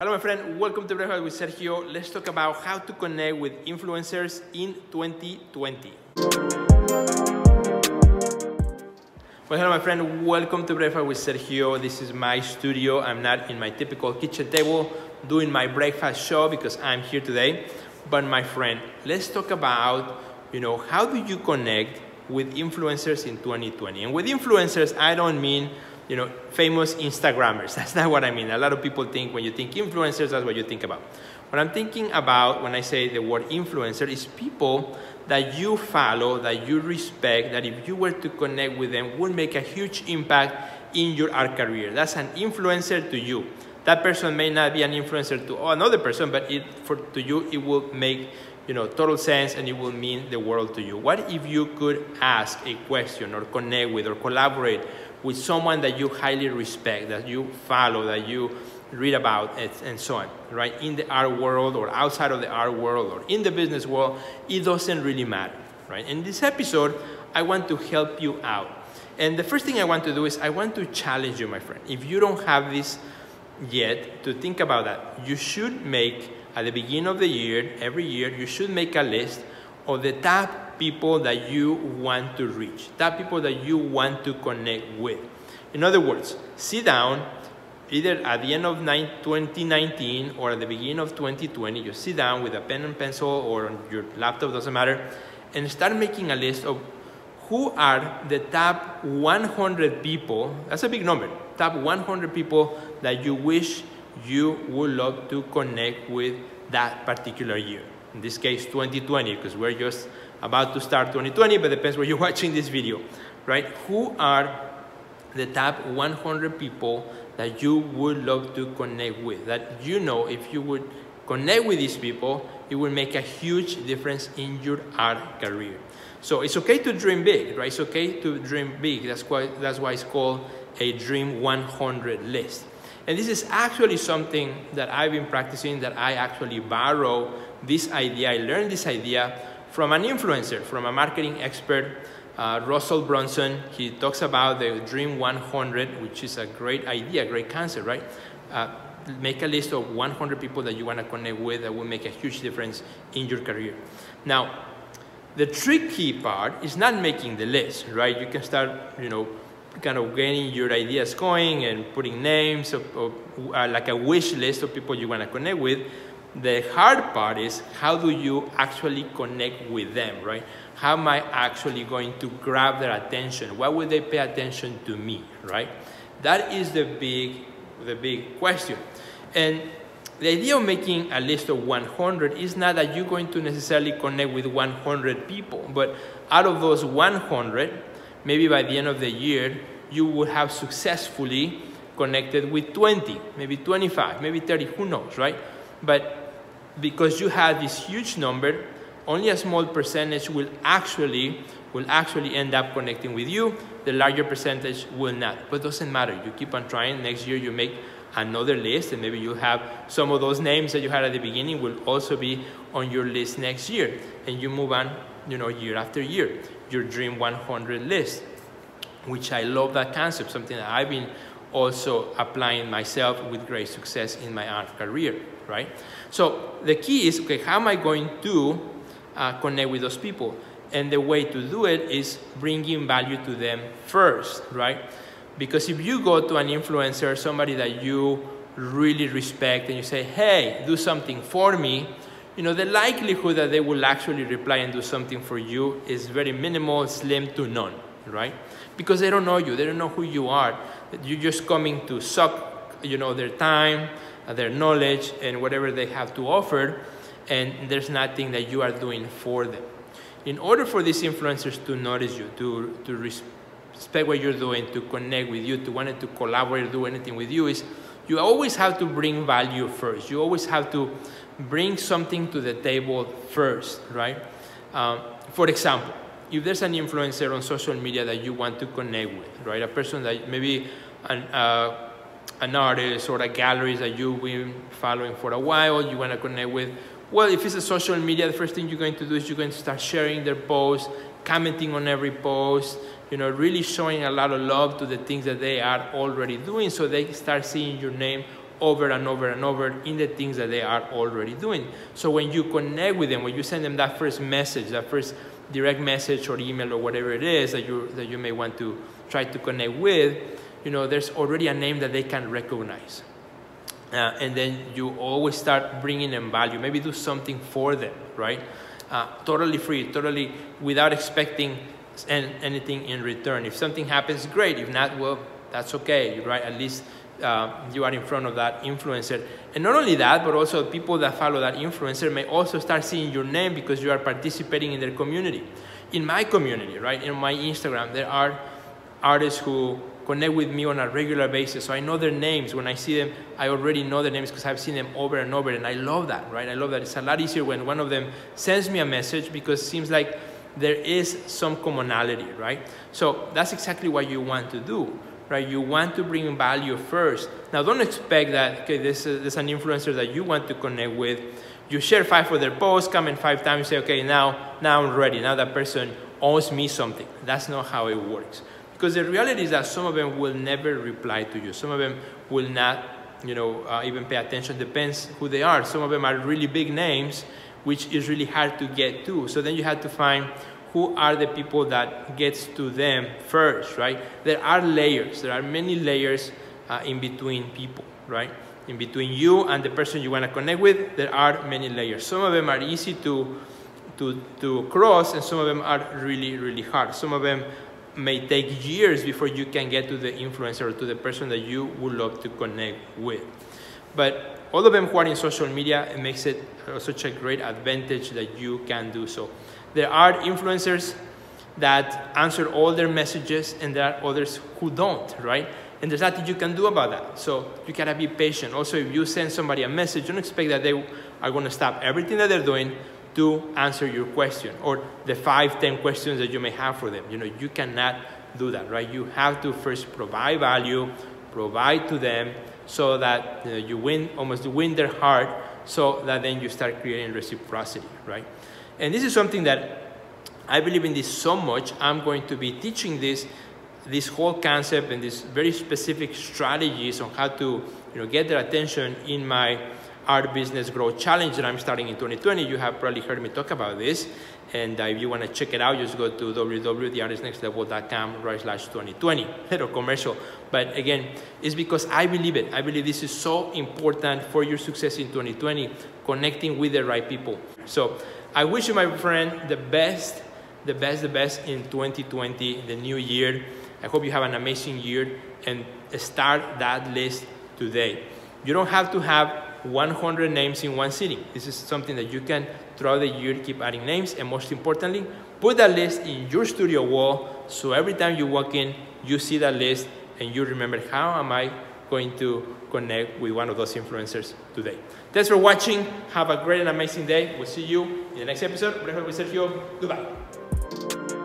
Hello, my friend. Welcome to Breakfast with Sergio. Let's talk about how to connect with influencers in 2020. Well, hello, my friend. Welcome to Breakfast with Sergio. This is my studio. I'm not in my typical kitchen table doing my breakfast show because I'm here today. But my friend, let's talk about, you know, how do you connect with influencers in 2020? And with influencers, I don't mean you know, famous Instagrammers. That's not what I mean. A lot of people think when you think influencers, that's what you think about. What I'm thinking about when I say the word influencer is people that you follow, that you respect, that if you were to connect with them, would make a huge impact in your art career. That's an influencer to you. That person may not be an influencer to another person, but it, for, to you, it will make you know, total sense and it will mean the world to you. What if you could ask a question or connect with or collaborate with someone that you highly respect, that you follow, that you read about, and so on, right? In the art world or outside of the art world or in the business world, it doesn't really matter, right? In this episode, I want to help you out. And the first thing I want to do is I want to challenge you, my friend. If you don't have this yet, to think about that. You should make, at the beginning of the year, every year, you should make a list of the top people that you want to reach, that people that you want to connect with. In other words, sit down either at the end of 2019 or at the beginning of 2020, you sit down with a pen and pencil or your laptop, doesn't matter, and start making a list of who are the top 100 people, that's a big number, top 100 people that you wish you would love to connect with that particular year. In this case, 2020, because we're just about to start 2020, but depends where you're watching this video, right? Who are the top 100 people that you would love to connect with? That you know if you would connect with these people, it will make a huge difference in your art career. So it's okay to dream big, right? It's okay to dream big. That's why, that's why it's called a Dream 100 list. And this is actually something that I've been practicing, that I actually borrow this idea. I learned this idea from an influencer, from a marketing expert, uh, Russell Brunson. He talks about the Dream 100, which is a great idea, great concept, right? Uh, make a list of 100 people that you want to connect with that will make a huge difference in your career. Now, the tricky part is not making the list, right? You can start, you know, kind of getting your ideas going and putting names of, of uh, like a wish list of people you want to connect with. The hard part is how do you actually connect with them, right? How am I actually going to grab their attention? Why would they pay attention to me, right? That is the big, the big question. And the idea of making a list of 100 is not that you're going to necessarily connect with 100 people, but out of those 100, maybe by the end of the year, you would have successfully connected with 20, maybe 25, maybe 30, who knows, right? But because you have this huge number, only a small percentage will actually will actually end up connecting with you. The larger percentage will not. But it doesn't matter. You keep on trying. Next year you make another list and maybe you have some of those names that you had at the beginning will also be on your list next year. And you move on, you know, year after year. Your dream 100 list, which I love that concept, something that I've been also applying myself with great success in my art career, right? So the key is, okay, how am I going to uh, connect with those people? And the way to do it is bringing value to them first, right? Because if you go to an influencer, somebody that you really respect, and you say, hey, do something for me, you know, the likelihood that they will actually reply and do something for you is very minimal, slim to none, right? Because they don't know you, they don't know who you are. You're just coming to suck, you know, their time, uh, their knowledge, and whatever they have to offer, and there's nothing that you are doing for them. In order for these influencers to notice you, to, to respect what you're doing, to connect with you, to want to collaborate, do anything with you, is you always have to bring value first. You always have to bring something to the table first, right? Um, for example, if there's an influencer on social media that you want to connect with, right? A person that maybe an, uh, an artist or a gallery that you've been following for a while, you want to connect with. Well, if it's a social media, the first thing you're going to do is you're going to start sharing their posts, commenting on every post, you know, really showing a lot of love to the things that they are already doing so they start seeing your name over and over and over in the things that they are already doing. So when you connect with them, when you send them that first message, that first direct message or email or whatever it is that you that you may want to try to connect with, you know, there's already a name that they can recognize. Uh, and then you always start bringing them value. Maybe do something for them, right? Uh, totally free, totally without expecting anything in return. If something happens, great. If not, well, that's okay, right? At least uh, you are in front of that influencer. And not only that, but also people that follow that influencer may also start seeing your name because you are participating in their community. In my community, right, in my Instagram, there are artists who connect with me on a regular basis. So I know their names. When I see them, I already know their names because I've seen them over and over. And I love that, right? I love that. It's a lot easier when one of them sends me a message because it seems like there is some commonality, right? So that's exactly what you want to do right? You want to bring value first. Now, don't expect that, okay, this is, this is an influencer that you want to connect with. You share five of their posts, comment five times, say, okay, now, now I'm ready. Now that person owes me something. That's not how it works. Because the reality is that some of them will never reply to you. Some of them will not, you know, uh, even pay attention. Depends who they are. Some of them are really big names, which is really hard to get to. So then you have to find who are the people that gets to them first, right? There are layers. There are many layers uh, in between people, right? In between you and the person you want to connect with, there are many layers. Some of them are easy to, to, to cross, and some of them are really, really hard. Some of them may take years before you can get to the influencer or to the person that you would love to connect with. But all of them who are in social media, it makes it such a great advantage that you can do so. There are influencers that answer all their messages, and there are others who don't, right? And there's nothing you can do about that. So you gotta be patient. Also, if you send somebody a message, don't expect that they are gonna stop everything that they're doing to answer your question or the five, ten questions that you may have for them. You know, you cannot do that, right? You have to first provide value, provide to them so that you, know, you win, almost win their heart, so that then you start creating reciprocity, right? And this is something that I believe in this so much, I'm going to be teaching this, this whole concept and these very specific strategies on how to you know, get their attention in my art business growth challenge that I'm starting in 2020. You have probably heard me talk about this. And uh, if you want to check it out, just go to www.theartistnextlevel.com right slash 2020. Little commercial. But again, it's because I believe it. I believe this is so important for your success in 2020, connecting with the right people. So I wish you, my friend, the best, the best, the best in 2020, the new year. I hope you have an amazing year and start that list today. You don't have to have 100 names in one sitting. This is something that you can throughout the year keep adding names and most importantly, put that list in your studio wall so every time you walk in, you see that list and you remember how am I going to connect with one of those influencers today. Thanks for watching. Have a great and amazing day. We'll see you in the next episode. With Sergio. Goodbye.